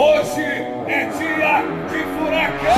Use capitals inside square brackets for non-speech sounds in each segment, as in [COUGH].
Hoje é dia de furacão!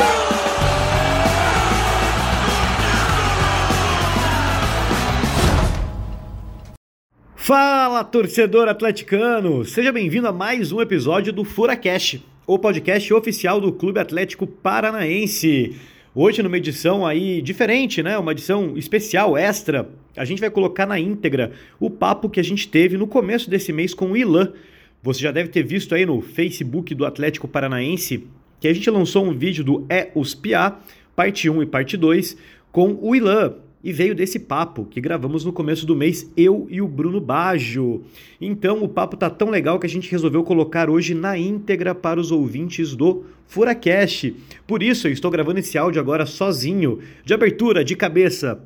Fala, torcedor atleticano! Seja bem-vindo a mais um episódio do Furacast, o podcast oficial do Clube Atlético Paranaense. Hoje numa edição aí diferente, né? Uma edição especial, extra. A gente vai colocar na íntegra o papo que a gente teve no começo desse mês com o Ilan. Você já deve ter visto aí no Facebook do Atlético Paranaense que a gente lançou um vídeo do É os Piá, parte 1 e parte 2, com o Ilan, e veio desse papo que gravamos no começo do mês, eu e o Bruno Baggio. Então o papo tá tão legal que a gente resolveu colocar hoje na íntegra para os ouvintes do Furacast. Por isso eu estou gravando esse áudio agora sozinho, de abertura, de cabeça.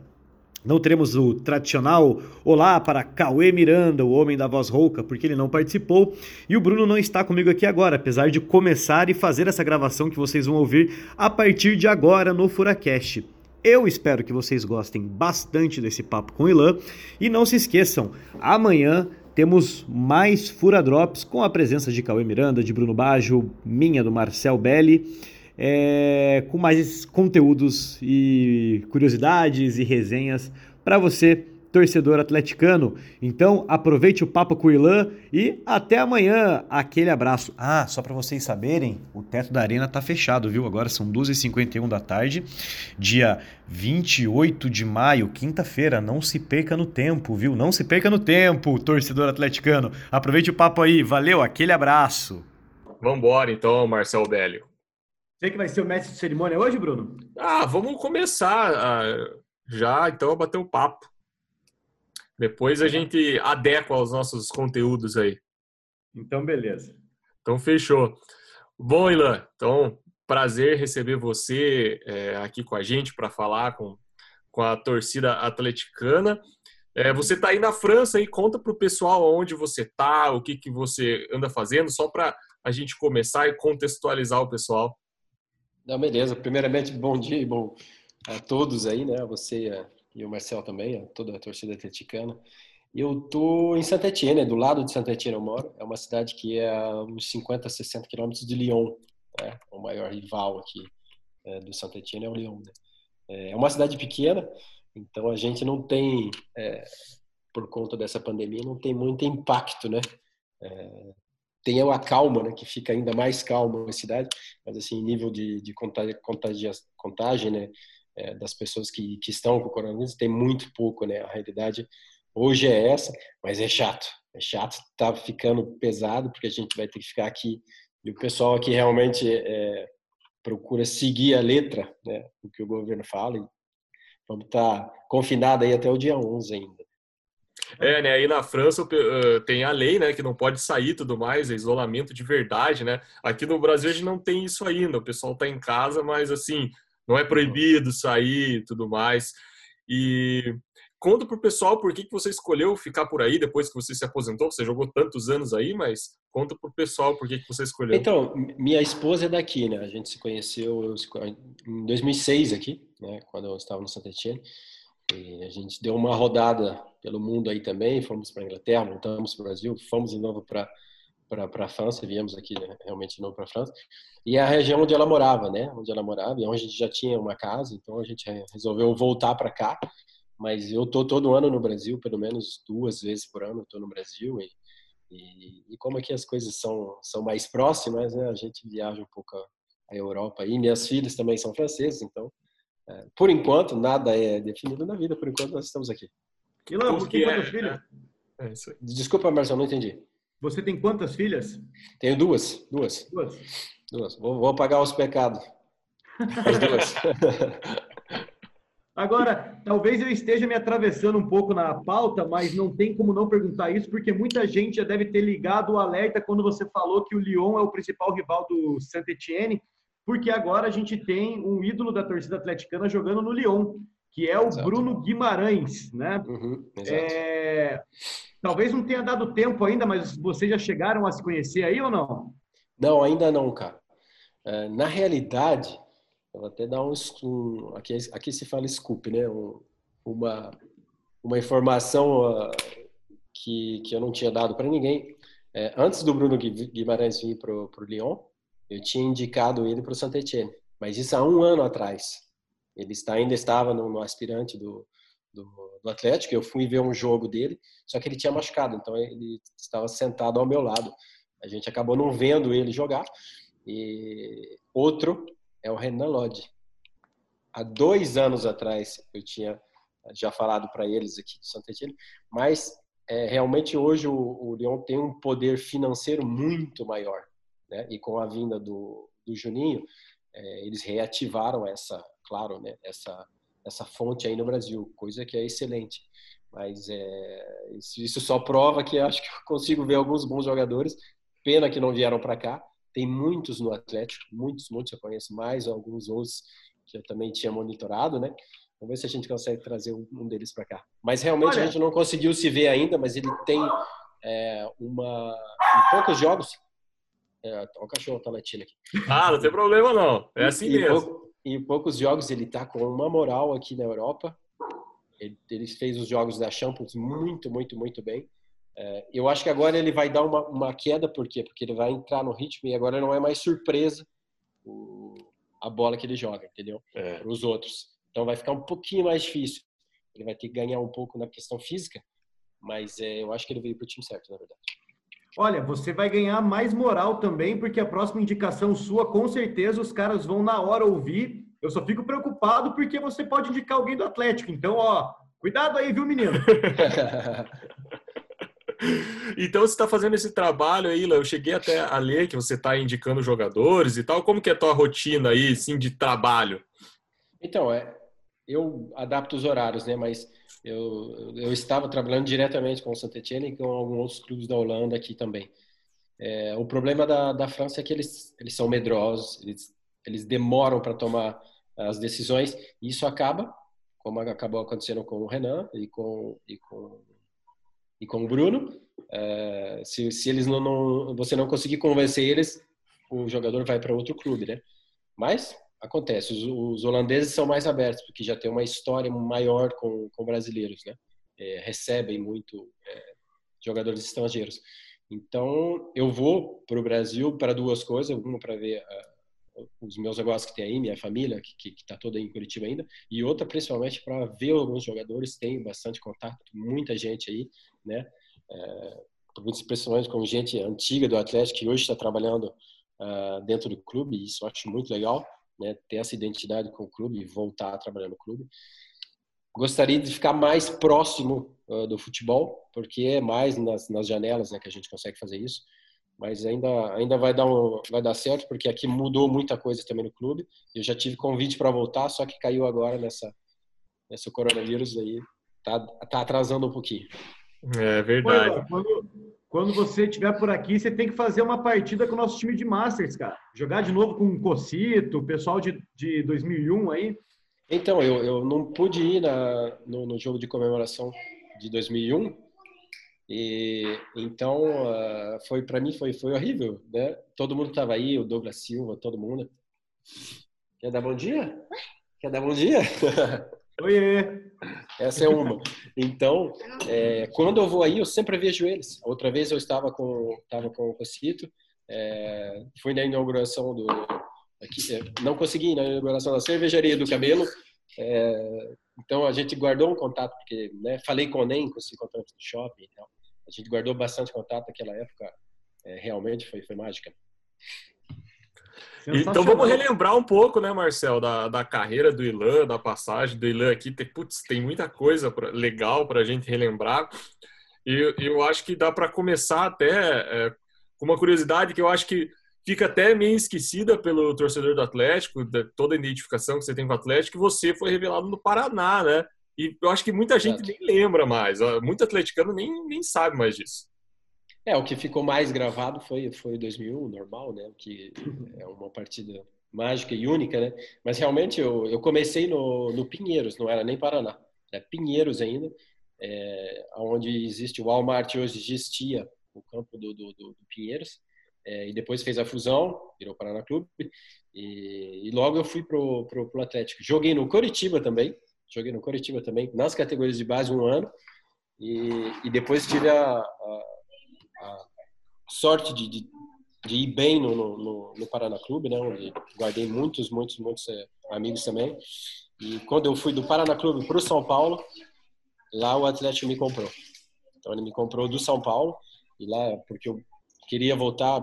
Não teremos o tradicional olá para Cauê Miranda, o homem da voz rouca, porque ele não participou. E o Bruno não está comigo aqui agora, apesar de começar e fazer essa gravação que vocês vão ouvir a partir de agora no Furacast. Eu espero que vocês gostem bastante desse papo com o Ilan. E não se esqueçam, amanhã temos mais Fura Drops com a presença de Cauê Miranda, de Bruno Baggio, minha do Marcel Belli, é, com mais conteúdos e curiosidades e resenhas para você torcedor atleticano. Então, aproveite o papo com o Ilan e até amanhã. Aquele abraço. Ah, só para vocês saberem, o teto da arena tá fechado, viu? Agora são 2h51 da tarde, dia 28 de maio, quinta-feira. Não se perca no tempo, viu? Não se perca no tempo, torcedor atleticano. Aproveite o papo aí. Valeu, aquele abraço. Vambora então, Marcel Bélio. Você que vai ser o mestre de cerimônia hoje, Bruno? Ah, vamos começar uh, já então a bater o um papo. Depois a gente adequa aos nossos conteúdos aí. Então, beleza. Então, fechou. Bom, Ilan, então, prazer receber você é, aqui com a gente para falar com, com a torcida atleticana. É, você está aí na França e conta para o pessoal onde você está, o que, que você anda fazendo, só para a gente começar e contextualizar o pessoal. Não, beleza. Primeiramente, [LAUGHS] bom dia e bom a todos aí, né? Você, e o Marcel também, toda a torcida atleticana. Eu tô em Saint Etienne, do lado de Saint Etienne eu moro. É uma cidade que é a uns 50, 60 quilômetros de Lyon, né? O maior rival aqui é, do Saint Etienne é o Lyon. Né? É, é uma cidade pequena, então a gente não tem, é, por conta dessa pandemia, não tem muito impacto, né? É, tem a calma, né, que fica ainda mais calma na cidade, mas assim, nível de, de contagem, contagem, né, é, das pessoas que, que estão com o coronavírus tem muito pouco, né? A realidade hoje é essa, mas é chato. É chato, tá ficando pesado, porque a gente vai ter que ficar aqui. E o pessoal aqui realmente é, procura seguir a letra, né? O que o governo fala. E vamos estar tá confinado aí até o dia 11 ainda. É, né? Aí na França uh, tem a lei, né? Que não pode sair tudo mais, é isolamento de verdade, né? Aqui no Brasil a gente não tem isso ainda. O pessoal tá em casa, mas assim, não é proibido sair tudo mais. E conta pro pessoal por que, que você escolheu ficar por aí depois que você se aposentou. Você jogou tantos anos aí, mas conta pro pessoal por que, que você escolheu. Então, minha esposa é daqui, né? A gente se conheceu em 2006 aqui, né? Quando eu estava no Santa Etienne. E a gente deu uma rodada pelo mundo aí também. Fomos para Inglaterra, voltamos para o Brasil, fomos de novo para para a França, viemos aqui né, realmente não para a França, e é a região onde ela morava, né? Onde ela morava, e onde a gente já tinha uma casa, então a gente resolveu voltar para cá. Mas eu tô todo ano no Brasil, pelo menos duas vezes por ano, estou no Brasil e, e, e, como aqui as coisas são são mais próximas, né? A gente viaja um pouco a, a Europa e minhas filhas também são francesas, então é, por enquanto nada é definido na vida, por enquanto nós estamos aqui. E lá, por que é, filhos? É, é Desculpa, Marcelo, não entendi. Você tem quantas filhas? Tenho duas. Duas. Duas. duas. Vou, vou pagar os pecados. As duas. [LAUGHS] Agora, talvez eu esteja me atravessando um pouco na pauta, mas não tem como não perguntar isso, porque muita gente já deve ter ligado o alerta quando você falou que o Lyon é o principal rival do Saint-Etienne, porque agora a gente tem um ídolo da torcida atleticana jogando no Lyon, que é o exato. Bruno Guimarães, né? Uhum, é... Talvez não tenha dado tempo ainda, mas vocês já chegaram a se conhecer aí ou não? Não, ainda não, cara. É, na realidade, eu vou até dar um, um aqui, aqui se fala scoop, né? Um, uma, uma informação uh, que, que eu não tinha dado para ninguém. É, antes do Bruno Guimarães vir para o Lyon, eu tinha indicado ele para o Saint Etienne, mas isso há um ano atrás. Ele está, ainda estava no, no aspirante do, do, do, Atlético. Eu fui ver um jogo dele, só que ele tinha machucado, então ele estava sentado ao meu lado. A gente acabou não vendo ele jogar. E outro é o Renan Lodge. Há dois anos atrás eu tinha já falado para eles aqui do Santa Etienne, mas é, realmente hoje o, o Lyon tem um poder financeiro muito maior, né? E com a vinda do, do Juninho, é, eles reativaram essa, claro, né? Essa essa fonte aí no Brasil, coisa que é excelente. Mas é, isso só prova que acho que eu consigo ver alguns bons jogadores. Pena que não vieram para cá. Tem muitos no Atlético, muitos, muitos eu conheço mais, alguns outros que eu também tinha monitorado, né? Vamos ver se a gente consegue trazer um, deles para cá. Mas realmente Olha. a gente não conseguiu se ver ainda, mas ele tem é, uma em poucos jogos. É, o cachorro tá latindo aqui. Ah, não tem problema não. É assim e, mesmo. Pouco, em poucos jogos ele tá com uma moral aqui na Europa. Ele, ele fez os jogos da Champions muito, muito, muito bem. É, eu acho que agora ele vai dar uma, uma queda, por quê? Porque ele vai entrar no ritmo e agora não é mais surpresa o, a bola que ele joga, entendeu? É. Para os outros. Então vai ficar um pouquinho mais difícil. Ele vai ter que ganhar um pouco na questão física, mas é, eu acho que ele veio para o time certo, na verdade. Olha, você vai ganhar mais moral também, porque a próxima indicação sua, com certeza, os caras vão na hora ouvir. Eu só fico preocupado porque você pode indicar alguém do Atlético. Então, ó, cuidado aí, viu, menino? [LAUGHS] então, você está fazendo esse trabalho aí, Eu cheguei até a ler que você está indicando jogadores e tal. Como que é a tua rotina aí, assim, de trabalho? Então, é, eu adapto os horários, né? Mas eu, eu estava trabalhando diretamente com o Saint Etienne e com alguns outros clubes da Holanda aqui também. É, o problema da, da França é que eles, eles são medrosos, eles, eles demoram para tomar as decisões e isso acaba, como acabou acontecendo com o Renan e com, e com, e com o Bruno. É, se, se eles não, não, você não conseguir convencer eles, o jogador vai para outro clube, né? Mas acontece. Os, os, holandeses são mais abertos, porque já tem uma história maior com, com brasileiros, né? É, recebem muito é, jogadores estrangeiros. Então, eu vou para o Brasil para duas coisas. Uma, para ver uh, os meus negócios que tem aí, minha família, que está toda em Curitiba ainda. E outra, principalmente, para ver alguns jogadores. Tenho bastante contato, muita gente aí, né? É, principalmente com gente antiga do Atlético, que hoje está trabalhando uh, dentro do clube. E isso eu acho muito legal né, ter essa identidade com o clube e voltar a trabalhar no clube. Gostaria de ficar mais próximo uh, do futebol, porque é mais nas, nas janelas né, que a gente consegue fazer isso. Mas ainda, ainda vai, dar um, vai dar certo, porque aqui mudou muita coisa também no clube. Eu já tive convite para voltar, só que caiu agora nessa, nesse coronavírus aí. Tá, tá atrasando um pouquinho. É verdade. quando, quando você estiver por aqui, você tem que fazer uma partida com o nosso time de Masters, cara. Jogar de novo com o Cocito, o pessoal de, de 2001 aí. Então, eu, eu não pude ir na, no, no jogo de comemoração de 2001. E então uh, foi para mim foi foi horrível, né? Todo mundo estava aí, o Douglas Silva, todo mundo. Quer dar bom dia? Quer dar bom dia? Oiê! Essa é uma. Então, é, quando eu vou aí, eu sempre vejo eles. Outra vez eu estava com, estava com o Cocito, é, fui na inauguração do. Aqui, é, não consegui na inauguração da cervejaria do Cabelo. É, então a gente guardou um contato, porque né, falei com o Nem, se encontramos no shopping. Então, a gente guardou bastante contato naquela época. É, realmente foi, foi mágica. Então vamos relembrar um pouco, né, Marcel, da, da carreira do Ilan, da passagem do Ilan aqui. Tem, putz, tem muita coisa pra, legal para a gente relembrar. E eu acho que dá para começar até é, com uma curiosidade que eu acho que fica até meio esquecida pelo torcedor do Atlético, de toda a identificação que você tem com o Atlético, que você foi revelado no Paraná, né? E eu acho que muita gente nem lembra mais, muito atleticano nem, nem sabe mais disso. É, o que ficou mais gravado foi foi 2001, normal, né? Que é uma partida mágica e única, né? Mas realmente eu, eu comecei no, no Pinheiros, não era nem Paraná, é Pinheiros ainda, é, onde existe o Walmart hoje existia o campo do, do, do, Pinheiros é, e depois fez a fusão, virou Paraná Clube e, e logo eu fui pro, pro, pro Atlético. Joguei no Coritiba também, joguei no Coritiba também nas categorias de base um ano e, e depois tive a a sorte de, de de ir bem no, no, no Paraná Clube, né? Onde guardei muitos, muitos, muitos é, amigos também. E quando eu fui do Paraná Clube para o São Paulo, lá o Atlético me comprou. Então ele me comprou do São Paulo e lá porque eu queria voltar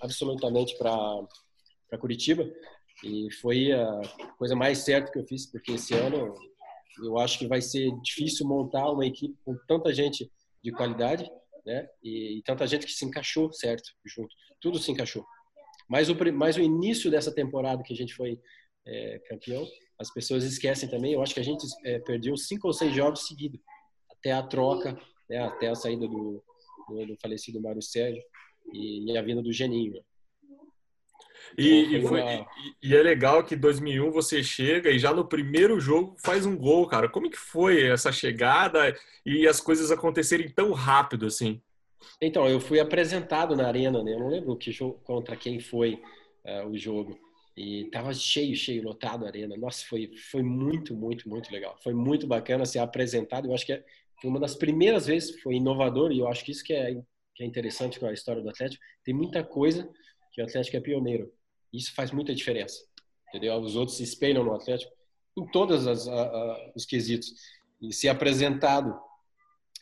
absolutamente para Curitiba e foi a coisa mais certa que eu fiz porque esse ano eu acho que vai ser difícil montar uma equipe com tanta gente de qualidade, né? E, e tanta gente que se encaixou certo junto, tudo se encaixou. Mas o mas o início dessa temporada que a gente foi é, campeão, as pessoas esquecem também. Eu acho que a gente é, perdeu cinco ou seis jogos seguidos até a troca né, até a saída do, do, do falecido Mário Sérgio e, e, a vinda do Geninho. E, e, foi, uma... e, é legal que 2001 você chega e já no primeiro jogo faz um gol, cara. Como que foi essa chegada e as coisas acontecerem tão rápido assim? Então, eu fui apresentado na arena, né? Eu não lembro que jogo, contra quem foi uh, o jogo. E tava cheio, cheio, lotado a arena. Nossa, foi, foi muito, muito, muito legal. Foi muito bacana ser apresentado. Eu acho que é, foi uma das primeiras vezes, foi inovador, e eu acho que isso que é, que é interessante com a história do Atlético. Tem muita coisa que o Atlético é pioneiro. Isso faz muita diferença, entendeu? Os outros se espelham no Atlético em todos os quesitos. E ser apresentado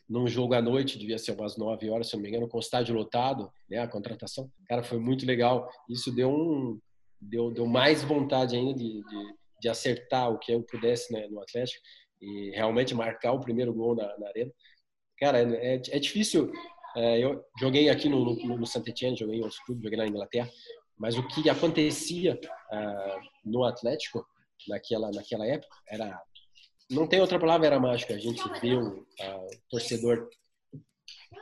num jogo à noite, devia ser umas 9 horas, se não me engano, com o estádio lotado, né, a contratação, cara, foi muito legal. Isso deu um deu, deu mais vontade ainda de, de, de acertar o que eu pudesse né, no Atlético e realmente marcar o primeiro gol na, na arena. Cara, é, é difícil. É, eu joguei aqui no, no, no Saint Etienne, joguei em outros clubes, joguei na Inglaterra, mas o que acontecia uh, no Atlético naquela, naquela época era. Não tem outra palavra, era mágica. A gente viu o uh, torcedor.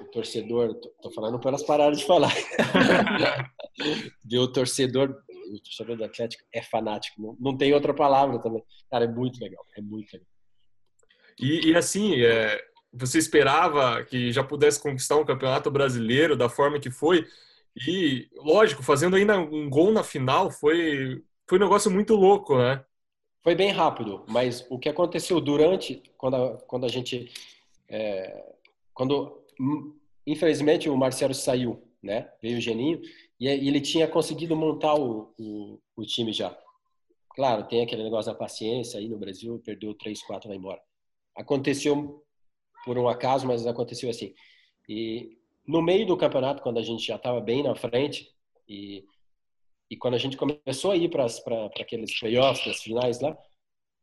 O torcedor, tô falando para elas pararem de falar. [LAUGHS] viu o torcedor o torcedor do Atlético é fanático. Não, não tem outra palavra também. Cara, é muito legal. É muito legal. E, e assim, é, você esperava que já pudesse conquistar um campeonato brasileiro da forma que foi? E, lógico, fazendo ainda um gol na final foi, foi um negócio muito louco, né? Foi bem rápido, mas o que aconteceu durante, quando a, quando a gente. É, quando, infelizmente, o Marcelo saiu, né? Veio o Geninho, e ele tinha conseguido montar o, o, o time já. Claro, tem aquele negócio da paciência aí no Brasil, perdeu 3, 4, vai embora. Aconteceu por um acaso, mas aconteceu assim. E no meio do campeonato, quando a gente já estava bem na frente e, e quando a gente começou a ir para aqueles playoffs, das finais lá,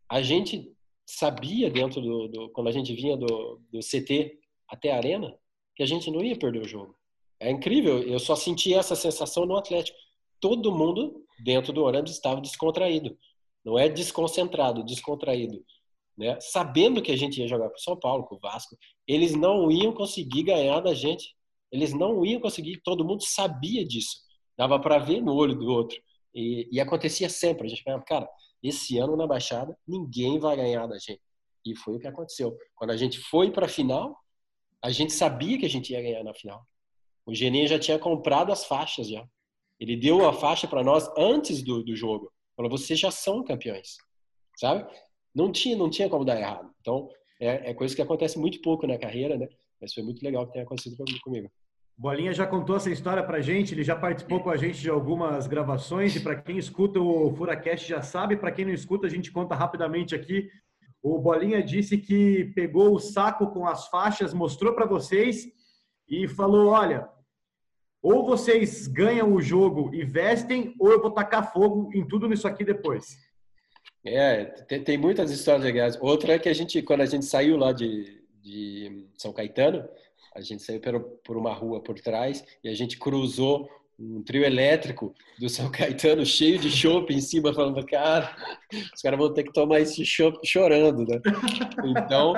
a gente sabia dentro do, do, quando a gente vinha do, do CT até a arena que a gente não ia perder o jogo. É incrível, eu só senti essa sensação no Atlético. Todo mundo dentro do ônibus estava descontraído. Não é desconcentrado, descontraído né? sabendo que a gente ia jogar com o São Paulo, com o Vasco, eles não iam conseguir ganhar da gente. Eles não iam conseguir, todo mundo sabia disso. Dava para ver no olho do outro. E, e, acontecia sempre. A gente falava, cara, esse ano na Baixada, ninguém vai ganhar da gente. E foi o que aconteceu. Quando a gente foi para a final, a gente sabia que a gente ia ganhar na final. O Geninho já tinha comprado as faixas já. Ele deu a faixa para nós antes do, do jogo. Falou, vocês já são campeões. Sabe? Não tinha, não tinha como dar errado. Então, é, é coisa que acontece muito pouco na carreira, né? Mas foi muito legal que tenha acontecido comigo. Bolinha já contou essa história pra gente, ele já participou com a gente de algumas gravações e para quem escuta o Furacast já sabe, para quem não escuta a gente conta rapidamente aqui. O Bolinha disse que pegou o saco com as faixas, mostrou para vocês e falou: "Olha, ou vocês ganham o jogo e vestem, ou eu vou tacar fogo em tudo nisso aqui depois". É, tem, tem, muitas histórias legais. Outra é que a gente, quando a gente saiu lá de, de São Caetano, a gente saiu por, por uma rua por trás e a gente cruzou um trio elétrico do São [LAUGHS] Caetano cheio de chopp em cima, falando, cara, os caras vão ter que tomar esse chopp chorando, né? Então,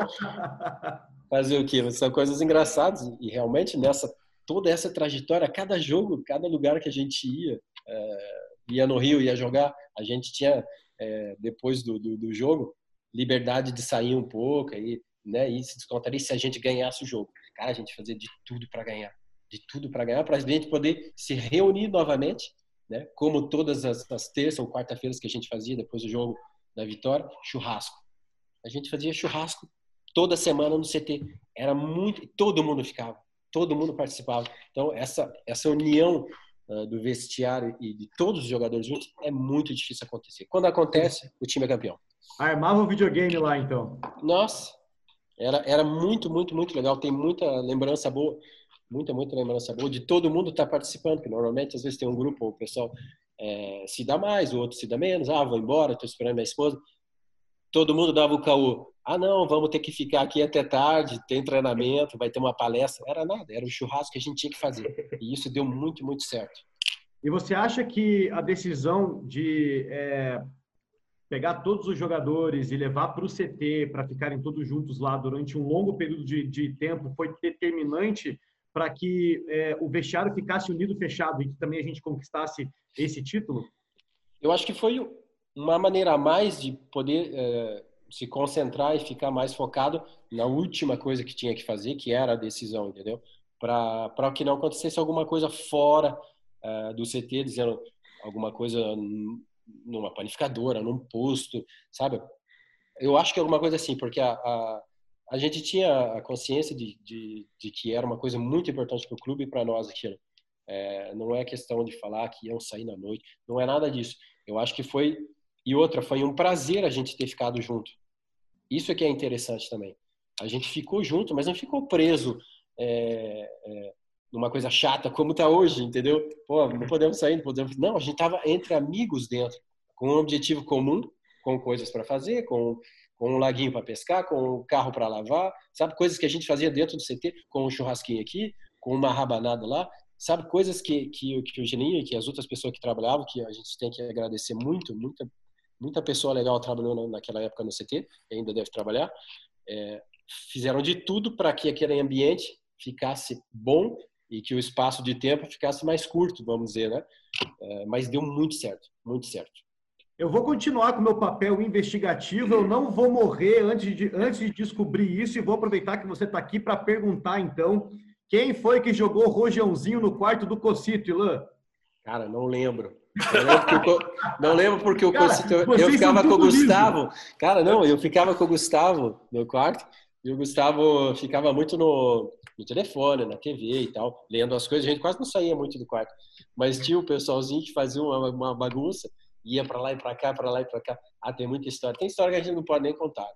fazer o quê? São coisas engraçadas e realmente nessa toda essa trajetória, cada jogo, cada lugar que a gente ia, é, ia no Rio, ia jogar, a gente tinha é, depois do, do, do, jogo, liberdade de sair um pouco aí, né? E se descontaria se a gente ganhasse o jogo. Cara, a gente fazia de tudo para ganhar, de tudo para ganhar, para a gente poder se reunir novamente, né? Como todas as, as terças ou quarta-feiras que a gente fazia depois do jogo da vitória, churrasco. A gente fazia churrasco toda semana no CT. Era muito, todo mundo ficava, todo mundo participava. Então essa essa união do vestiário e de todos os jogadores juntos, é muito difícil acontecer. Quando acontece, o time é campeão. Armava o videogame lá, então. Nossa, era, era muito, muito, muito legal. Tem muita lembrança boa, muita, muita lembrança boa de todo mundo estar tá participando, que normalmente às vezes tem um grupo, o pessoal é, se dá mais, o outro se dá menos. Ah, vou embora, estou esperando minha esposa. Todo mundo dava o caô. Ah, não, vamos ter que ficar aqui até tarde, tem treinamento, vai ter uma palestra. Era nada, era o churrasco que a gente tinha que fazer. E isso deu muito, muito certo. E você acha que a decisão de é, pegar todos os jogadores e levar para o CT para ficarem todos juntos lá durante um longo período de, de tempo foi determinante para que é, o vestiário ficasse unido, fechado e que também a gente conquistasse esse título? Eu acho que foi uma maneira a mais de poder é, se concentrar e ficar mais focado na última coisa que tinha que fazer, que era a decisão, entendeu? Para que não acontecesse alguma coisa fora é, do CT, dizendo alguma coisa numa panificadora, num posto, sabe? Eu acho que é alguma coisa assim, porque a, a, a gente tinha a consciência de, de, de, que era uma coisa muito importante para o clube e para nós aquilo. É, não é questão de falar que iam sair na noite, não é nada disso. Eu acho que foi e outra foi um prazer a gente ter ficado junto. Isso é que é interessante também. A gente ficou junto, mas não ficou preso é, é, numa coisa chata como está hoje, entendeu? Pô, não podemos sair, não podemos. Não, a gente estava entre amigos dentro, com um objetivo comum, com coisas para fazer, com com um laguinho para pescar, com um carro para lavar, sabe coisas que a gente fazia dentro do CT, com um churrasquinho aqui, com uma rabanada lá, sabe coisas que que, que o Geninho e que as outras pessoas que trabalhavam, que a gente tem que agradecer muito, muita muita pessoa legal trabalhou naquela época no CT, ainda deve trabalhar, é, fizeram de tudo para que aquele ambiente ficasse bom e que o espaço de tempo ficasse mais curto, vamos dizer, né? É, mas deu muito certo, muito certo. Eu vou continuar com o meu papel investigativo, eu não vou morrer antes de, antes de descobrir isso e vou aproveitar que você está aqui para perguntar, então, quem foi que jogou rojãozinho no quarto do Cocito, Ilan? Cara, não lembro. Não lembro, não lembro porque o eu, eu ficava com o Gustavo. Cara, não, eu ficava com o Gustavo no quarto e o Gustavo ficava muito no, no telefone, na TV e tal, lendo as coisas. A gente quase não saía muito do quarto. Mas tinha o pessoalzinho que fazia uma, uma bagunça ia para lá e para cá, para lá e para cá. Ah, tem muita história. Tem história que a gente não pode nem contar.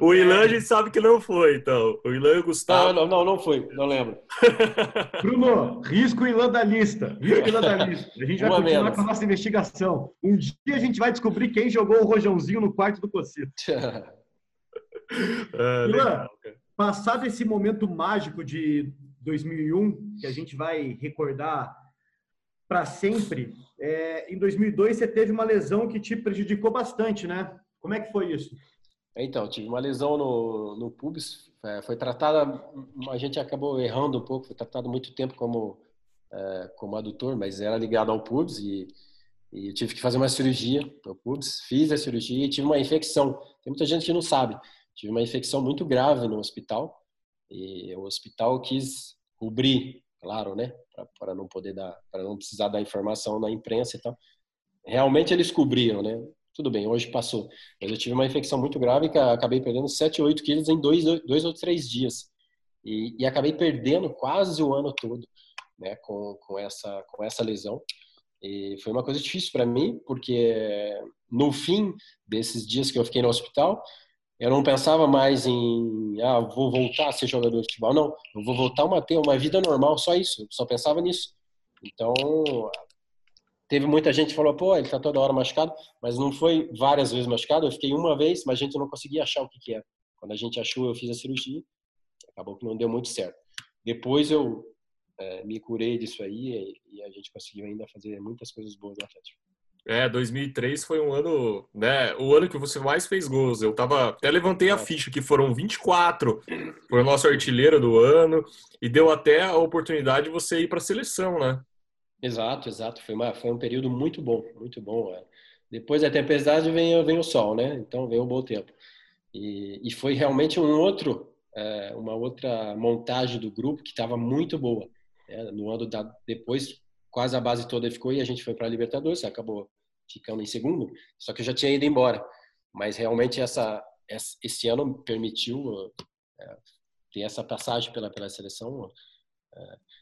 O Ilan a gente sabe que não foi, então. O Ilan e o Gustavo. Não, não, não, foi, não lembro. [LAUGHS] Bruno, risco o Ilan da lista. Risco o Ilan da lista. A gente vai Uma continuar menos. com a nossa investigação. Um dia a gente vai descobrir quem jogou o rojãozinho no quarto do Cocito. ah, [LAUGHS] Ilan, passado esse momento mágico de 2001, que a gente vai recordar para sempre, é, em 2002 você teve uma lesão que te prejudicou bastante, né? Como é que foi isso? Então, tive uma lesão no, no pubis, é, foi tratada, a gente acabou errando um pouco, foi tratado muito tempo como, é, como adutor, mas era ligado ao pubis e, e tive que fazer uma cirurgia no pubis, fiz a cirurgia e tive uma infecção. Tem muita gente que não sabe, tive uma infecção muito grave no hospital e o hospital quis cobrir claro, né? Para não poder dar, para não precisar dar informação na imprensa e tal. Realmente eles cobriram, né? Tudo bem, hoje passou. Mas eu tive uma infecção muito grave que acabei perdendo 7, 8 quilos em dois, dois ou três dias. E, e acabei perdendo quase o ano todo, né? Com, com, essa, com essa lesão. E foi uma coisa difícil para mim, porque no fim desses dias que eu fiquei no hospital, eu não pensava mais em, ah, vou voltar a ser jogador de futebol. Não, eu vou voltar a ter uma vida normal, só isso. Eu só pensava nisso. Então, teve muita gente que falou, pô, ele tá toda hora machucado, mas não foi várias vezes machucado. Eu fiquei uma vez, mas a gente não conseguia achar o que que era. Quando a gente achou, eu fiz a cirurgia. Acabou que não deu muito certo. Depois eu é, me curei disso aí e, e a gente conseguiu ainda fazer muitas coisas boas no Atlético. É, 2003 foi um ano, né? O ano que você mais fez gols. Eu tava, até levantei a ficha que foram 24. Foi o nosso artilheiro do ano e deu até a oportunidade de você ir para a seleção, né? Exato, exato. Foi, uma, foi um período muito bom, muito bom. É. Depois da tempestade vem, vem o sol, né? Então vem um bom tempo. E, e foi realmente um outro, é, uma outra montagem do grupo que estava muito boa. É, no ano da, depois quase a base toda ficou e a gente foi para a Libertadores, acabou ficando em segundo, só que eu já tinha ido embora. Mas realmente essa, esse ano permitiu é, ter essa passagem pela, pela seleção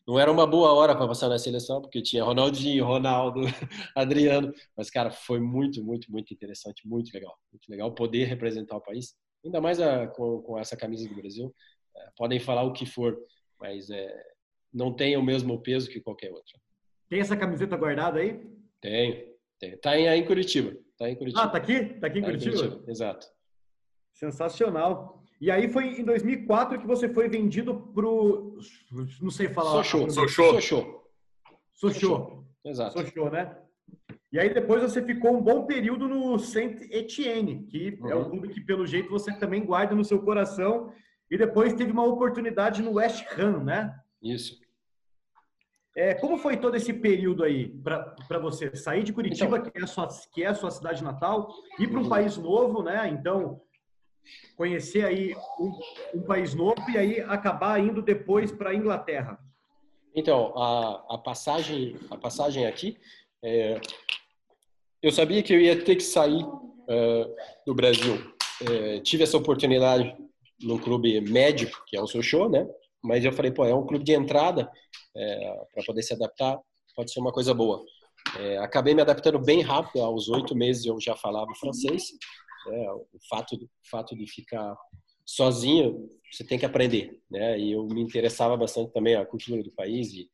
não era uma boa hora para passar na seleção, porque tinha Ronaldinho, Ronaldo, [LAUGHS] Adriano, mas, cara, foi muito, muito, muito interessante, muito legal. Muito legal poder representar o país, ainda mais a, com, com, essa camisa do Brasil. É, podem falar o que for, mas é, não tem o mesmo peso que qualquer outra. Tem essa camiseta guardada aí? Tenho, tenho. Tá em, em Curitiba. Tá em Curitiba. Ah, tá aqui? Tá aqui em, tá Curitiba? em Curitiba? Exato. Sensacional. E aí foi em 2004 que você foi vendido pro, não sei falar. Sochô. Sochô. Sochô. Sochô. Exato. Sochô, né? E aí depois você ficou um bom período no Saint Etienne, que uhum. é um uhum. clube que pelo jeito você também guarda no seu coração. E depois teve uma oportunidade no West Ham, né? Isso. É, como foi todo esse período aí para você sair de Curitiba, então, que, é a sua, que é a sua cidade natal, ir para um uhum. país novo, né? Então, conhecer aí um, um, país novo e aí acabar indo depois para a Inglaterra? Então, a, a, passagem, a passagem aqui, é, eu sabia que eu ia ter que sair é, do Brasil. É, tive essa oportunidade no clube médio, que é o Sochô, né? Mas eu falei, pô, é um clube de entrada é, para poder se adaptar, pode ser uma coisa boa. É, acabei me adaptando bem rápido, aos oito meses eu já falava francês, né? O fato, o fato de ficar sozinho, você tem que aprender, né? E eu me interessava bastante também a cultura do país, e,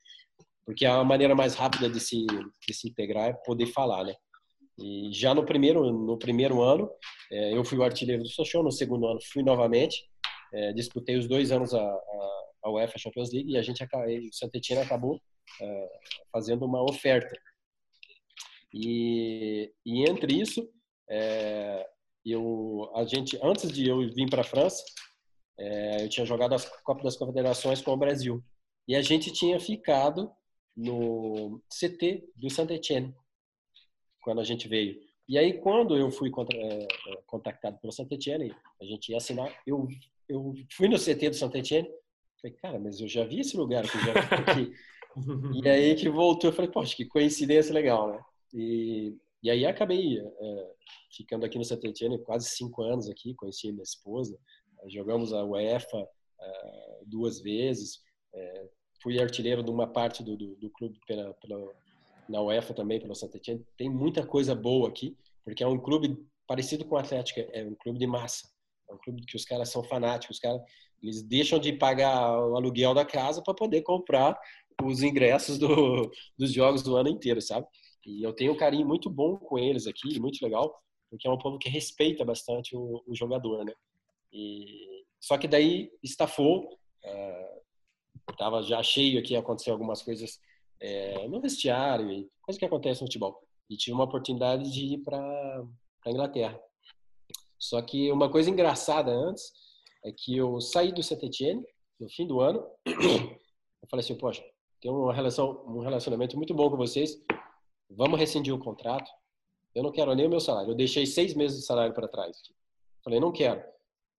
porque a maneira mais rápida de se, de se integrar é poder falar, né? E já no primeiro no primeiro ano, é, eu fui o artilheiro do Sochaux, no segundo ano fui novamente, é, disputei os dois anos a, a, a, UEFA Champions League e a gente o Saint Etienne acabou é, fazendo uma oferta. E, e entre isso, é, eu a gente antes de eu vir para a França é, eu tinha jogado a Copa das Confederações com o Brasil. E a gente tinha ficado no CT do Saint Etienne quando a gente veio. E aí quando eu fui contra, é, é contactado pelo Saint Etienne a gente ia assinar eu eu fui no CT do Saint Etienne falei cara mas eu já vi esse lugar aqui já aqui. [LAUGHS] E aí que voltou eu falei poxa que coincidência legal né? E e aí acabei é, ficando aqui no Saint Etienne quase cinco anos aqui, conheci minha esposa, jogamos a UEFA é, duas vezes, é, fui artilheiro de uma parte do, do, do clube pela, pela, na UEFA também, pelo Saint Etienne. Tem muita coisa boa aqui, porque é um clube parecido com o Atlético, é um clube de massa. É um clube que os caras são fanáticos, os caras eles deixam de pagar o aluguel da casa para poder comprar os ingressos do, dos jogos do ano inteiro, sabe? E eu tenho um carinho muito bom com eles aqui, muito legal, porque é um povo que respeita bastante o, o jogador, né? E, só que daí estafou, uh, tava já cheio aqui, aconteceu algumas coisas é, no vestiário, coisa que acontece no futebol. E tive uma oportunidade de ir para a Inglaterra. Só que uma coisa engraçada antes é que eu saí do Saint no fim do ano. [COUGHS] Eu falei assim, poxa, tenho relação, um relacionamento muito bom com vocês vamos rescindir o contrato. Eu não quero nem o meu salário. Eu deixei seis meses de salário para trás. Falei, não quero.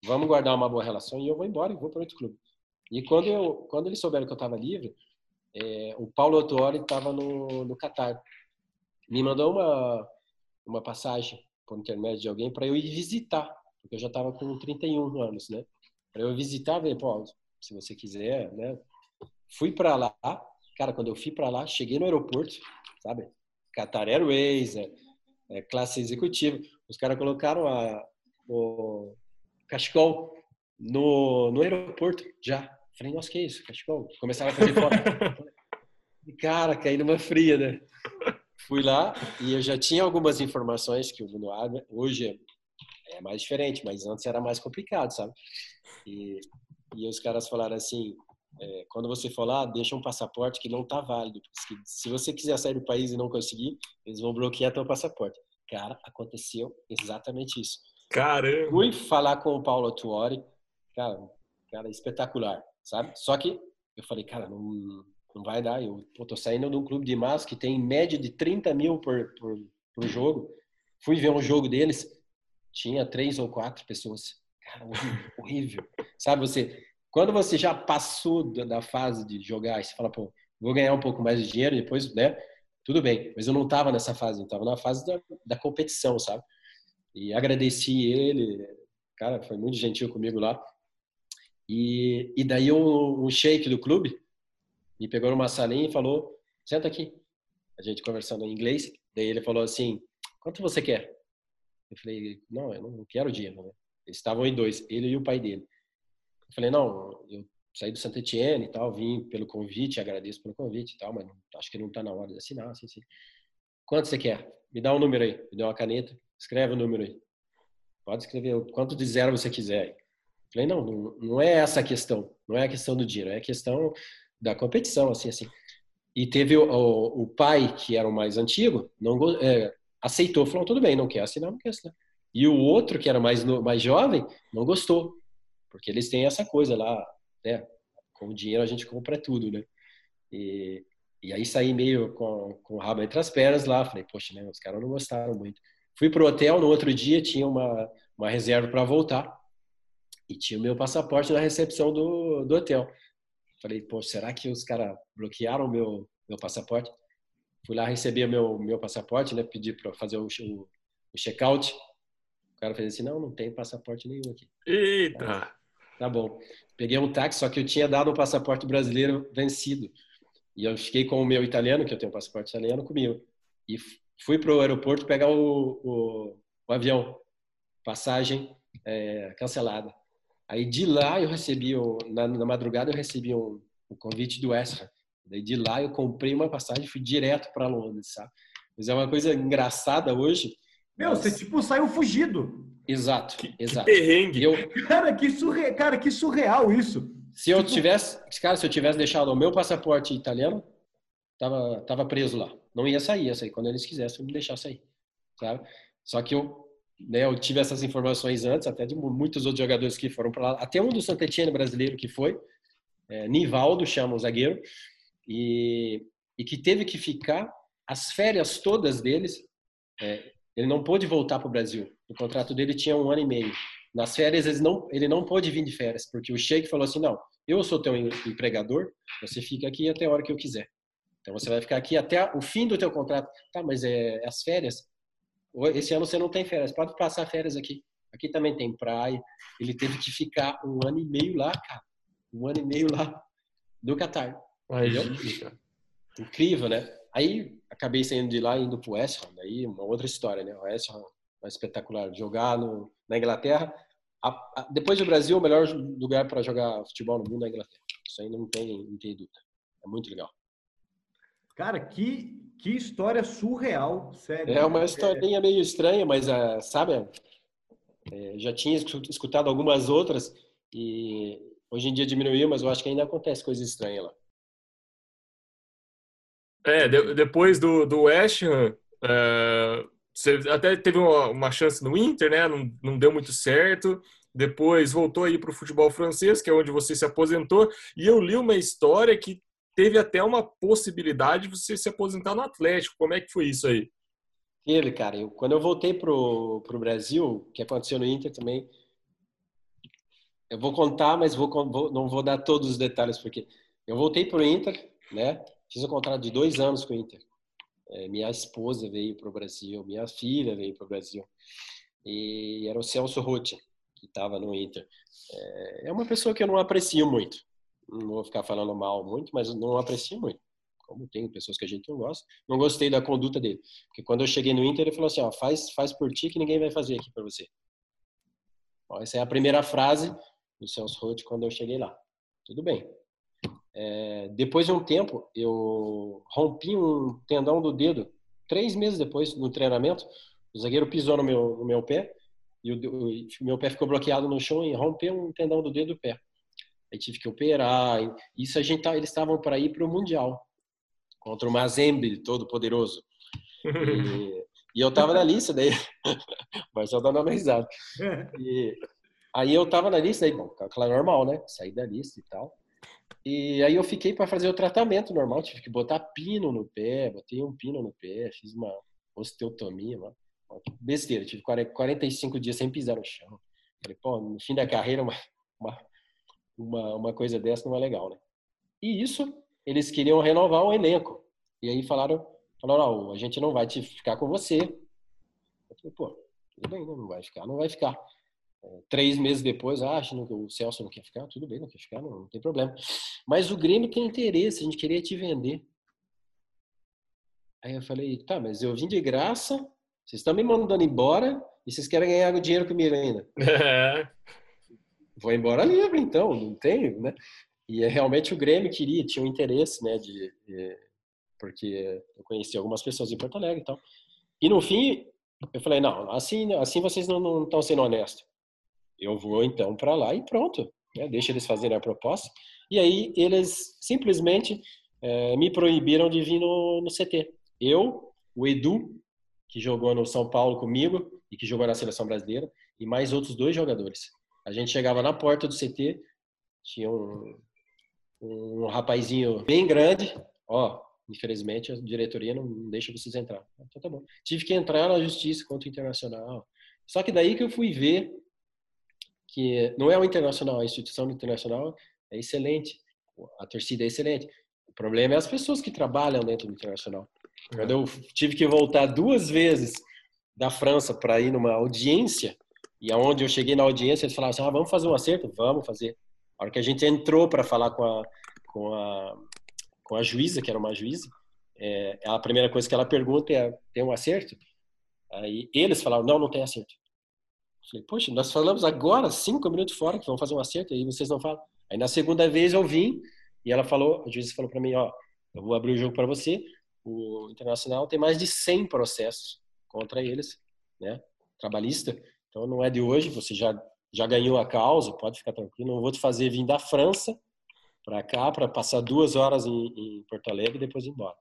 Vamos guardar uma boa relação e eu vou embora e vou para outro clube. E quando eu, quando eles souberam que eu estava livre, é, o Paulo Autori estava no, no Catar. Me mandou uma, uma passagem por intermédio de alguém para eu ir visitar, porque eu já estava com 31 anos, né? Para eu visitar, ver, pô, se você quiser, né? Fui para lá, cara, quando eu fui para lá, cheguei no aeroporto, sabe? Qatar Airways, é, é, classe executiva. Os caras colocaram a, o cachecol no, no aeroporto já. Falei, nossa, que é isso? Cachecol. Começaram a fazer foto. [LAUGHS] cara, caí numa fria, né? Fui lá e eu já tinha algumas informações que o Bruno Arma, hoje é mais diferente, mas antes era mais complicado, sabe? E, e os caras falaram assim, é, quando você for lá, deixa um passaporte que não está válido. Se você quiser sair do país e não conseguir, eles vão bloquear teu passaporte. Cara, aconteceu exatamente isso. Caramba! Fui falar com o Paulo Tuori, cara, cara espetacular, sabe? Só que eu falei, cara, não, não vai dar. Eu pô, tô saindo de um clube de massa que tem média de 30 mil por, por, por jogo. Fui ver um jogo deles, tinha três ou quatro pessoas. Cara, horrível, horrível. Sabe, você quando você já passou da fase de jogar e você fala, pô, vou ganhar um pouco mais de dinheiro depois, né? Tudo bem, mas eu não estava nessa fase, eu estava na fase da, da competição, sabe? E agradeci ele, cara, foi muito gentil comigo lá. E, e daí o, o shake do clube me pegou numa salinha e falou: senta aqui. A gente conversando em inglês. Daí ele falou assim: quanto você quer? Eu falei: não, eu não quero dinheiro. Né? Eles estavam em dois, ele e o pai dele. Eu falei: não, eu saí do Santa Etienne e tal, vim pelo convite, agradeço pelo convite e tal, mas acho que não está na hora de assinar. Assim, assim. Quanto você quer? Me dá um número aí. Me dá uma caneta, escreve o um número aí. Pode escrever quanto de zero você quiser. Falei, não, não, não é essa a questão. Não é a questão do dinheiro, é a questão da competição, assim, assim. E teve o, o, o pai, que era o mais antigo, não é, aceitou, falou, tudo bem, não quer assinar, não quer assinar. E o outro, que era mais, mais jovem, não gostou. Porque eles têm essa coisa lá, né? Com o dinheiro a gente compra tudo, né? E, e aí saí meio com, com o rabo entre as pernas lá. Falei, poxa, né? Os caras não gostaram muito. Fui pro hotel, no outro dia tinha uma, uma reserva para voltar. E tinha o meu passaporte na recepção do, do hotel. Falei, pô, será que os caras bloquearam o meu, meu passaporte? Fui lá receber meu, meu passaporte, né? Pedi para fazer o, o, o check-out. O cara fez assim, não, não tem passaporte nenhum aqui. Eita! Tá bom. Peguei um táxi, só que eu tinha dado um passaporte brasileiro vencido. E eu fiquei com o meu italiano, que eu tenho um passaporte italiano, comigo. E fui para o aeroporto pegar o, o, o avião. Passagem é, cancelada. Aí de lá eu recebi, na, na madrugada eu recebi um, um convite do Ham. Daí de lá eu comprei uma passagem e fui direto para Londres, sabe? Mas é uma coisa engraçada hoje. Meu, você tipo saiu fugido. Exato, que, exato. Que perrengue. Eu... Cara, que surre... cara, que surreal isso. Se eu tipo... tivesse, cara, se eu tivesse deixado o meu passaporte italiano, tava, tava preso lá. Não ia sair, ia sair quando eles quisessem me deixar sair, sabe? Só que eu né, eu tive essas informações antes, até de muitos outros jogadores que foram para lá, até um do Santetienne brasileiro que foi, é, Nivaldo chama o zagueiro, e, e que teve que ficar as férias todas deles. É, ele não pôde voltar para o Brasil. O contrato dele tinha um ano e meio. Nas férias ele não, ele não pôde vir de férias, porque o Sheik falou assim: não, eu sou teu empregador, você fica aqui até a hora que eu quiser. Então você vai ficar aqui até o fim do teu contrato. Tá, mas é as férias esse ano você não tem férias, pode passar férias aqui. Aqui também tem praia. Ele teve que ficar um ano e meio lá, cara. Um ano e meio lá do Catar. Incrível, né? Aí acabei saindo de lá e indo pro West Ham. Daí uma outra história, né? O West Ham é espetacular. Jogar no, na Inglaterra. A, a, depois do Brasil, o melhor lugar para jogar futebol no mundo é a Inglaterra. Isso aí não tem, não tem dúvida. É muito legal. Cara, que, que história surreal, sério. É uma historinha é... meio estranha, mas, uh, sabe, é, já tinha escutado algumas outras e hoje em dia diminuiu, mas eu acho que ainda acontece coisa estranha lá. É, de, depois do, do West Ham, é, você até teve uma, uma, chance no Inter, né? Não, não deu muito certo. Depois voltou aí para o futebol francês, que é onde você se aposentou. E eu li uma história que teve até uma possibilidade de você se aposentar no Atlético. Como é que foi isso aí? Ele, cara, eu, quando eu voltei pro, pro Brasil, que aconteceu no Inter também, eu vou contar, mas vou, vou, não vou dar todos os detalhes, porque eu voltei pro Inter, né? Fiz um contrato de dois anos com o Inter. É, minha esposa veio pro Brasil, minha filha veio pro Brasil. E era o Celso Rotti, que estava no Inter. É, é uma pessoa que eu não aprecio muito não vou ficar falando mal muito, mas não aprecio muito. Como tem pessoas que a gente não gosta. Não gostei da conduta dele. Porque quando eu cheguei no Inter, ele falou assim: ó, faz, faz por ti que ninguém vai fazer aqui para você. essa é a primeira frase do Celso Roth quando eu cheguei lá. Tudo bem. É, depois de um tempo, eu rompi um tendão do dedo. Três meses depois, no treinamento, o zagueiro pisou no meu, no meu pé e o, o meu pé ficou bloqueado no chão e rompeu um tendão do dedo do pé. Aí tive que operar. Isso a gente tá, eles estavam para ir para o mundial contra o Mazembe, todo poderoso. [LAUGHS] E, e eu tava na lista daí. [LAUGHS] Só dando uma risada. [LAUGHS] E aí eu tava na lista aí, bom, claro, normal, né? Saí da lista e tal. E aí eu fiquei para fazer o tratamento normal, tive que botar pino no pé, botei um pino no pé, fiz uma osteotomia, uma besteira, tive 45 dias sem pisar no chão. Falei, pô, no fim da carreira, uma, uma uma, uma coisa dessa não é legal, né? E isso, eles queriam renovar o elenco. E aí falaram, falaram, a gente não vai te ficar com você. Eu falei, pô, tudo bem, né? não vai ficar, não vai ficar. Três meses depois, ah, acho que o Celso não quer ficar, tudo bem, não quer ficar, não, não tem problema. Mas o Grêmio tem interesse, a gente queria te vender. Aí eu falei, tá, mas eu vim de graça, vocês estão me mandando embora e vocês querem ganhar dinheiro comigo ainda. É. [LAUGHS] Vou embora livre, então, não tenho, né? E é, realmente o Grêmio queria, tinha um interesse, né, de, de porque eu conheci algumas pessoas em Porto Alegre e tal. E no fim, eu falei, não, assim, assim vocês não estão sendo honestos. Eu vou então para lá e pronto. Né? Deixa eles fazerem a proposta. E aí eles simplesmente é, me proibiram de vir no, no CT. Eu, o Edu, que jogou no São Paulo comigo e que jogou na seleção brasileira, e mais outros dois jogadores. A gente chegava na porta do CT, tinha um, um rapazinho bem grande, ó, infelizmente a diretoria não deixa vocês entrar. Então tá bom. Tive que entrar na justiça contra o Internacional. Só que daí que eu fui ver que não é o Internacional, a instituição do Internacional é excelente, a torcida é excelente. O problema é as pessoas que trabalham dentro do Internacional. Quando eu tive que voltar duas vezes da França para ir numa audiência, e aonde eu cheguei na audiência, eles falaram assim: ah, vamos fazer um acerto? Vamos fazer. A hora que a gente entrou para falar com a, com, a, com a juíza, que era uma juíza, é, a primeira coisa que ela pergunta é: tem um acerto? Aí eles falaram: não, não tem acerto. Falei: poxa, nós falamos agora, cinco minutos fora, que vamos fazer um acerto, e vocês não falam. Aí na segunda vez eu vim, e ela falou: a juíza falou para mim: ó, eu vou abrir o jogo para você. O Internacional tem mais de 100 processos contra eles, né? Trabalhista. Então não é de hoje, você já já ganhou a causa, pode ficar tranquilo. Não vou te fazer vir da França para cá para passar duas horas em, em, Porto Alegre e depois ir embora.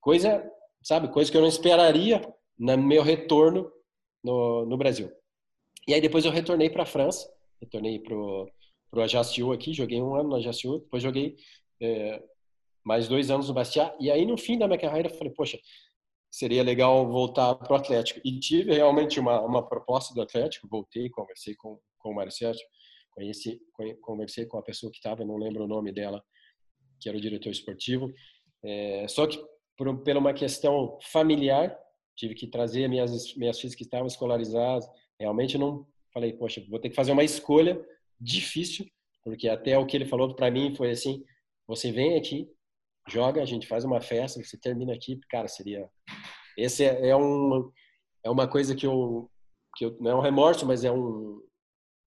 Coisa, sabe, coisa que eu não esperaria no meu retorno no, no Brasil. E aí depois eu retornei para a França, retornei pro pro Ajaccio aqui, joguei um ano no Ajaccio, depois joguei é, mais dois anos no Bastia. E aí no fim da minha carreira eu falei, poxa, seria legal voltar para o Atlético. E tive realmente uma, uma proposta do Atlético, voltei, conversei com, com o Marcelo, conheci, conversei com a pessoa que estava, não lembro o nome dela, que era o diretor esportivo. É, só que por, por uma questão familiar, tive que trazer minhas, minhas filhas que estavam escolarizadas. Realmente não falei, poxa, vou ter que fazer uma escolha difícil, porque até o que ele falou para mim foi assim: você vem aqui, joga, a gente faz uma festa, você termina aqui, cara, seria. Esse é, é um é uma coisa que eu que eu, não é um remorso, mas é um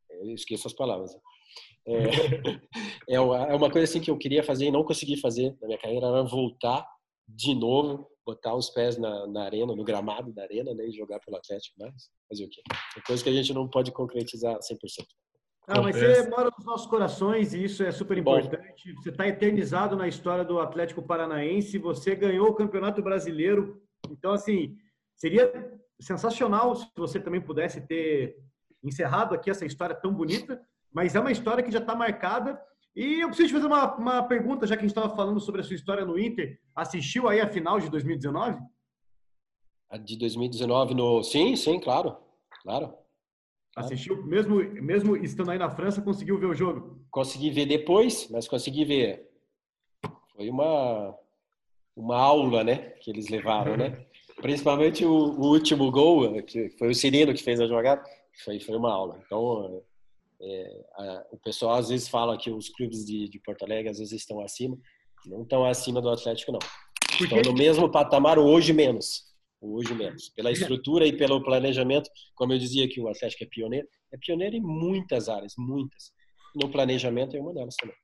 eu esqueço as palavras. É, [LAUGHS] é, uma coisa assim que eu queria fazer e não consegui fazer na minha carreira, era voltar de novo, botar os pés na, na arena, no gramado da arena, né, e jogar pelo Atlético, mas fazer o quê? É coisa que a gente não pode concretizar 100%. Ah, mas você mora nos nossos corações e isso é super importante. Bom. Você está eternizado na história do Atlético Paranaense. Você ganhou o Campeonato Brasileiro. Então, assim, seria sensacional se você também pudesse ter encerrado aqui essa história tão bonita. Mas é uma história que já está marcada. E eu preciso te fazer uma, uma pergunta, já que a gente estava falando sobre a sua história no Inter. Assistiu aí a final de 2019? A de 2019 no. Sim, sim, claro. Claro. Assistiu, mesmo, mesmo estando aí na França, conseguiu ver o jogo? Consegui ver depois, mas consegui ver. Foi uma, uma aula, né, que eles levaram, né? [LAUGHS] Principalmente o, o último gol, que foi o Cirino que fez a jogada, foi, foi uma aula. Então, é, a, o pessoal às vezes fala que os clubes de, de Porto Alegre às vezes estão acima, não estão acima do Atlético, não. Estão no mesmo patamar, hoje menos hoje menos. Pela estrutura e pelo planejamento, como eu dizia que o Atlético é pioneiro, é pioneiro em muitas áreas, muitas. No planejamento é uma delas também.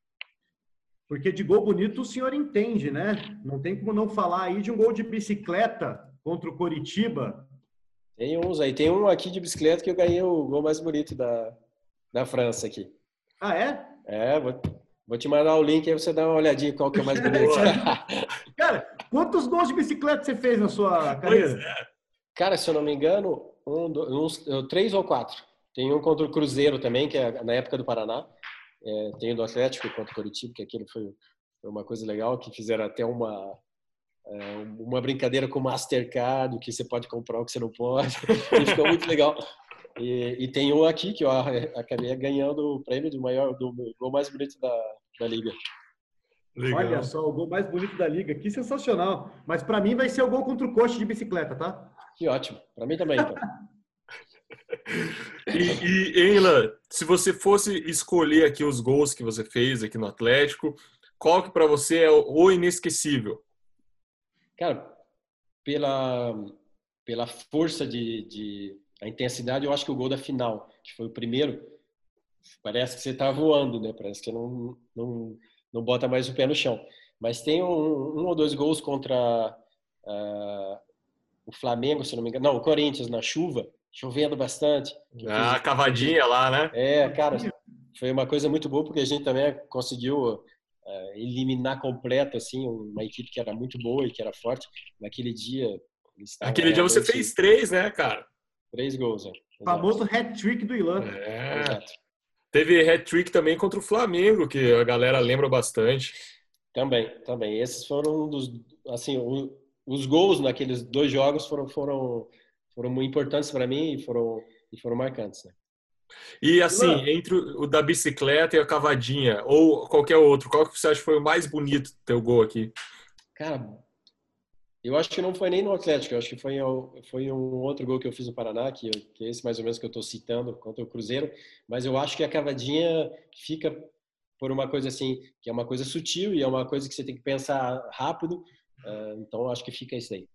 Porque de gol bonito o senhor entende, né? Não tem como não falar aí de um gol de bicicleta contra o Coritiba. Tem uns aí. Tem um aqui de bicicleta que eu ganhei o gol mais bonito da, da França aqui. Ah, é? É, vou, vou te mandar o link aí você dá uma olhadinha qual que é o mais bonito. [LAUGHS] Cara, Quantos gols de bicicleta você fez na sua carreira? É. Cara, se eu não me engano, um, uns, três ou quatro. Tem um contra o Cruzeiro também, que é na época do Paraná. É, tem o do Atlético contra o Curitiba, que aquele foi, foi uma coisa legal, que fizeram até uma, é, uma brincadeira com o Mastercard, que você pode comprar, o que você não pode. [LAUGHS] e ficou muito legal. E, e, tem um aqui que eu [LAUGHS] acabei ganhando o prêmio do maior, do gol mais bonito da, da liga. Legal. Olha só, o gol mais bonito da liga. Que sensacional. Mas para mim vai ser o gol contra o coche de bicicleta, tá? Que ótimo. Para mim também, então. [LAUGHS] E, e Eila, se você fosse escolher aqui os gols que você fez aqui no Atlético, qual que para você é o inesquecível? Cara, pela, pela força de, de a intensidade, eu acho que o gol da final, que foi o primeiro, parece que você está voando, né? Parece que não, não, não bota mais o pé no chão. Mas tem um, um ou dois gols contra uh, o Flamengo, se não me engano. Não, o Corinthians na chuva, chovendo bastante. Ah, a cavadinha lá, né? É, cara, foi uma coisa muito boa porque a gente também conseguiu uh, eliminar completo assim uma equipe que era muito boa e que era forte. Naquele dia. Aquele dia você fez três, né, cara? Três gols, né? Famoso hat-trick do Ilan. É. Exato. Teve hat-trick também contra o Flamengo, que a galera lembra bastante. Também, também. Esses foram um dos, assim, um, os gols naqueles dois jogos foram foram foram muito importantes para mim e foram e foram marcantes. Né? E assim, entre o da bicicleta e a cavadinha, ou qualquer outro, qual que você acha que foi o mais bonito teu gol aqui? Cara, eu acho que não foi nem no Atlético, eu acho que foi, foi um outro gol que eu fiz no Paraná, que, que é esse mais ou menos que eu estou citando contra o Cruzeiro, mas eu acho que a cavadinha fica por uma coisa assim, que é uma coisa sutil e é uma coisa que você tem que pensar rápido, uh, então eu acho que fica isso aí.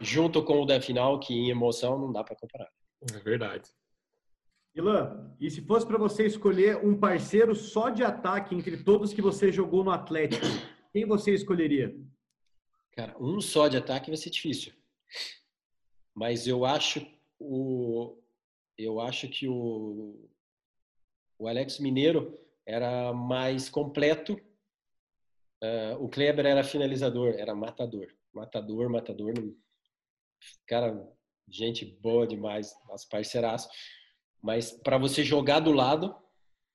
Junto com o da final, que em emoção não dá para comparar. É verdade. Ilan, e se fosse para você escolher um parceiro só de ataque entre todos que você jogou no Atlético, quem você escolheria? Cara, um só de ataque vai ser difícil. Mas eu acho o eu acho que o o Alex Mineiro era mais completo. Uh, o Kleber era finalizador, era matador, matador, matador. Cara, gente boa demais, as parceiraços. Mas para você jogar do lado,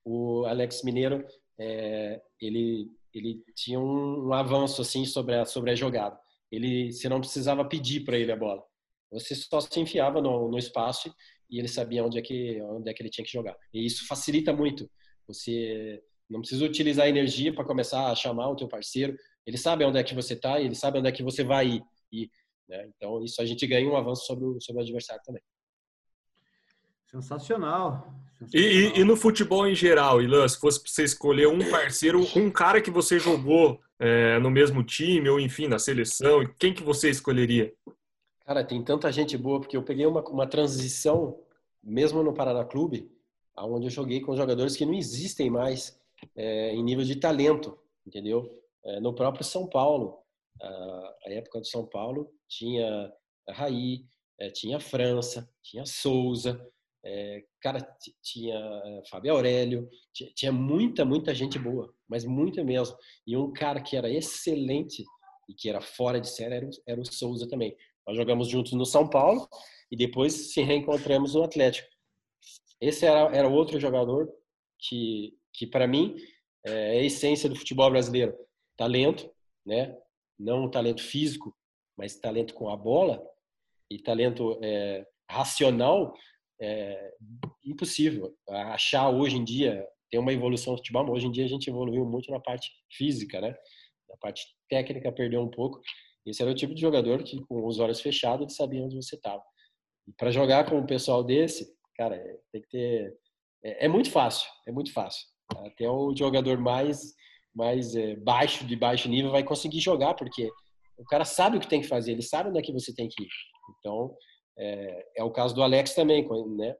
o Alex Mineiro é, ele ele tinha um, um, avanço assim sobre a, sobre a jogada. Ele, você não precisava pedir para ele a bola. Você só se enfiava no, no espaço e ele sabia onde é que onde é que ele tinha que jogar. E isso facilita muito. Você não precisa utilizar energia para começar a chamar o teu parceiro. Ele sabe onde é que você está, ele sabe onde é que você vai ir. E, né? Então isso a gente ganha um avanço sobre o, sobre o adversário também. Sensacional. E, e, e, no futebol em geral, Ilan, se fosse você escolher um parceiro, um cara que você jogou é, no mesmo time, ou enfim, na seleção, quem que você escolheria? Cara, tem tanta gente boa, porque eu peguei uma, uma transição, mesmo no Paraná Clube, onde eu joguei com jogadores que não existem mais é, em nível de talento, entendeu? É, no próprio São Paulo, a, a época do São Paulo, tinha a Raí, é, tinha a França, tinha a Souza, é, cara, tinha é, Fábio Aurélio, tinha, muita, muita gente boa, mas muita mesmo. E um cara que era excelente e que era fora de série era, era o Souza também. Nós jogamos juntos no São Paulo e depois se reencontramos no Atlético. Esse era, era outro jogador que, que para mim, é a essência do futebol brasileiro. Talento, né? não talento físico, mas talento com a bola e talento é, racional é impossível achar hoje em dia tem uma evolução do futebol, mas hoje em dia a gente evoluiu muito na parte física, né? Na parte técnica perdeu um pouco. Esse era o tipo de jogador que com os olhos fechados ele sabia onde você estava. Para jogar com um pessoal desse, cara, é, tem que ter é, é, muito fácil, é muito fácil. Até o jogador mais mais é, baixo de baixo nível vai conseguir jogar porque o cara sabe o que tem que fazer, ele sabe onde é que você tem que ir. Então, é, é o caso do Alex também, né?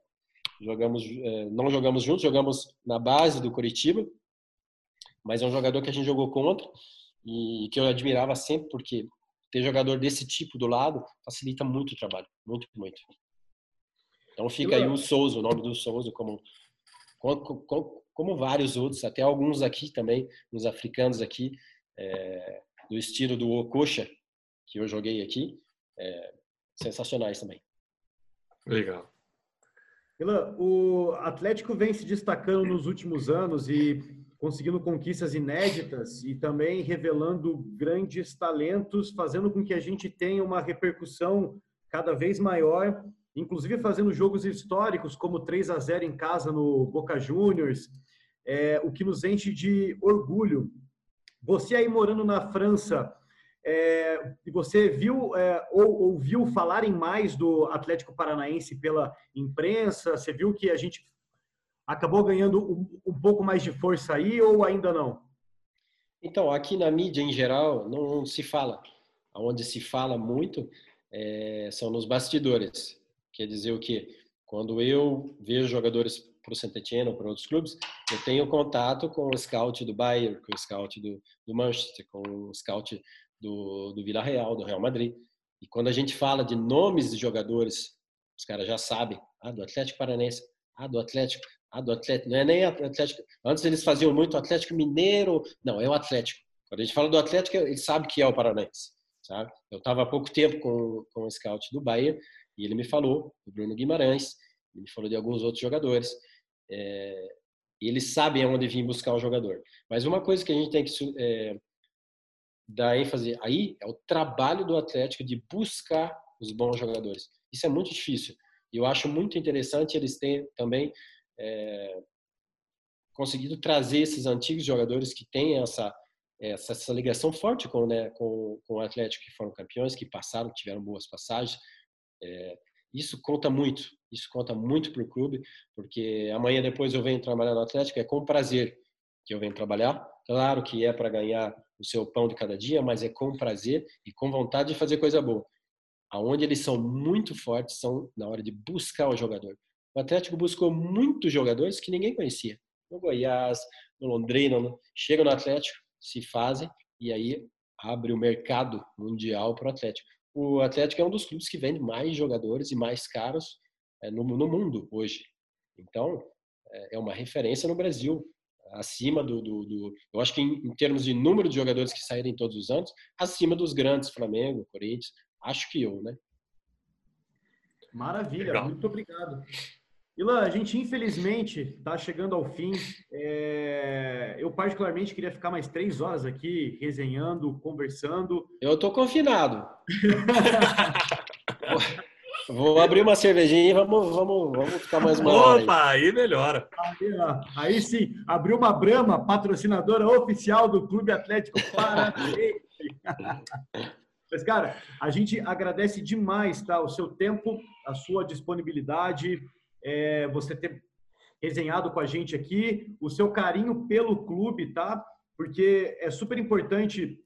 Jogamos, é, não jogamos juntos, jogamos na base do Curitiba, mas é um jogador que a gente jogou contra e que eu admirava sempre porque ter jogador desse tipo do lado facilita muito o trabalho, muito, muito. Então fica aí o Souza, o nome do Souza, como, como, como vários outros, até alguns aqui também, uns africanos aqui, é, do estilo do Okocha, que eu joguei aqui, é, sensacionais também. Legal. Ilan, o Atlético vem se destacando nos últimos anos e conseguindo conquistas inéditas e também revelando grandes talentos, fazendo com que a gente tenha uma repercussão cada vez maior, inclusive fazendo jogos históricos como 3 a 0 em casa no Boca Juniors, é, o que nos enche de orgulho. Você aí morando na França, É, e você viu é, ou ouviu falarem mais do Atlético Paranaense pela imprensa? Você viu que a gente acabou ganhando um, um pouco mais de força aí ou ainda não? Então, aqui na mídia em geral não, se fala. Onde se fala muito é, são nos bastidores. Quer dizer o quê? Quando eu vejo jogadores para o Saint-Etienne ou para outros clubes, eu tenho contato com o scout do Bayern, com o scout do, do Manchester, com o scout do, do Vila Real, do Real Madrid. E quando a gente fala de nomes de jogadores, os caras já sabem. Ah, do Atlético Paranense. Ah, do Atlético. Ah, do Atlético. Não é nem Atlético. Antes eles faziam muito Atlético Mineiro. Não, é o Atlético. Quando a gente fala do Atlético, ele sabe que é o Paranense. Sabe? Eu estava há pouco tempo com, com o scout do Bahia e ele me falou, do Bruno Guimarães, ele me falou de alguns outros jogadores. É, eles sabem aonde vir buscar o jogador. Mas uma coisa que a gente tem que é, dar ênfase aí é o trabalho do Atlético de buscar os bons jogadores. Isso é muito difícil. E eu acho muito interessante eles terem também é, conseguido trazer esses antigos jogadores que têm essa, essa, essa ligação forte com, né, com, com o Atlético, que foram campeões, que passaram, que tiveram boas passagens. É, isso conta muito, isso conta muito para o clube, porque amanhã depois eu venho trabalhar no Atlético, é com prazer que eu venho trabalhar. Claro que é para ganhar o seu pão de cada dia, mas é com prazer e com vontade de fazer coisa boa. Aonde eles são muito fortes são na hora de buscar o jogador. O Atlético buscou muitos jogadores que ninguém conhecia. No Goiás, no Londrina, no... chega no Atlético, se fazem e aí abre o mercado mundial para o Atlético. O Atlético é um dos clubes que vende mais jogadores e mais caros é, no, no mundo hoje. Então, é, é uma referência no Brasil, acima do, do, do, eu acho que em, em, termos de número de jogadores que saírem todos os anos, acima dos grandes Flamengo, Corinthians, acho que eu, né? Maravilha, Legal. muito obrigado. Ilan, a gente infelizmente está chegando ao fim. É... Eu particularmente queria ficar mais três horas aqui resenhando, conversando. Eu estou confinado. [LAUGHS] Vou abrir uma cervejinha e vamos, vamos, vamos ficar mais uma hora. Opa, aí, aí melhora. Aí, aí, sim, abriu uma Brama, patrocinadora oficial do Clube Atlético Paranaense. [LAUGHS] Mas, cara, a gente agradece demais tá, o seu tempo, a sua disponibilidade é, você ter resenhado com a gente aqui, o seu carinho pelo clube, tá? Porque é super importante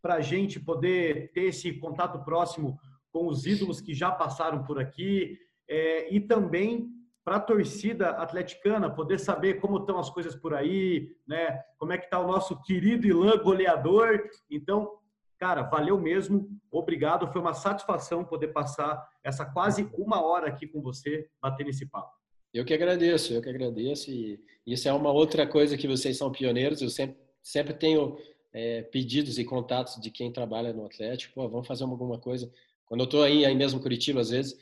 para a gente poder ter esse contato próximo com os ídolos que já passaram por aqui é, e também para a torcida atleticana poder saber como estão as coisas por aí, né? Como é que está o nosso querido Ilan goleador. Então, cara, valeu mesmo, obrigado. Foi uma satisfação poder passar essa quase uma hora aqui com você, batendo esse papo. Eu que agradeço, eu que agradeço. E isso é uma outra coisa que vocês são pioneiros. Eu sempre, sempre tenho é, pedidos e contatos de quem trabalha no Atlético. Pô, vamos fazer alguma coisa. Quando eu estou aí, aí mesmo em Curitiba, às vezes,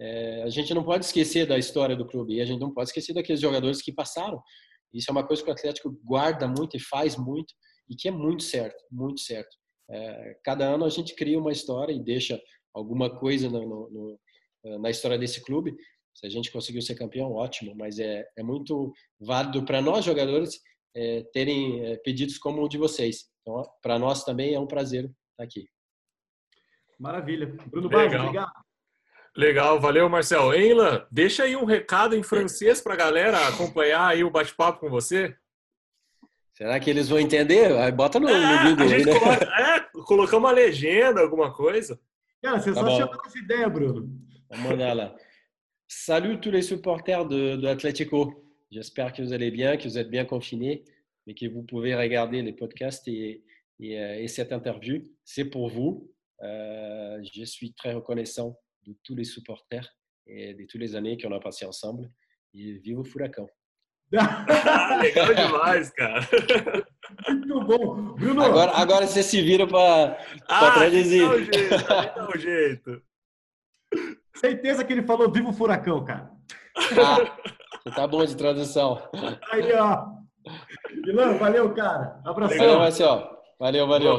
é, a gente não pode esquecer da história do clube. E a gente não pode esquecer daqueles jogadores que passaram. Isso é uma coisa que o Atlético guarda muito e faz muito e que é muito certo, muito certo. É, cada ano a gente cria uma história e deixa alguma coisa no, no, no, eh, na história desse clube. Se a gente conseguiu ser campeão, ótimo, mas é, é muito válido para nós jogadores é, terem é, pedidos como o de vocês. Então, para nós também é um prazer estar aqui. Maravilha. Bruno Barros, obrigado. Legal, valeu, Marcel. Enla, deixa aí um recado em francês para a galera acompanhar aí o bate-papo com você. Será que eles vont entender? Aí bota no, é, no Google. A gente né? coloca, é, colocar uma legenda, alguma coisa. Cara, c'est tá só chama essa ideia, Bruno. Vamos mandar là. Salut tous les supporters de, de Atlético. J'espère que vous allez bien, que vous êtes bien confinés, mais que vous pouvez regarder les podcasts et, et, euh, et cette interview. C'est pour vous. Euh, je suis très reconnaissant de tous les supporters et de toutes les années qu'on a passé ensemble. Et vive o Furacão! [LAUGHS] Legal demais, cara. Muito bom. Bruno. Agora, agora você se vira para ah, traduzir. Dá um jeito, dá um jeito. Certeza que ele falou vivo furacão, cara. Ah, tá bom de tradução. Aí, ó. Ilan, valeu, cara. Abração. Valeu, Marcelo. Valeu, valeu.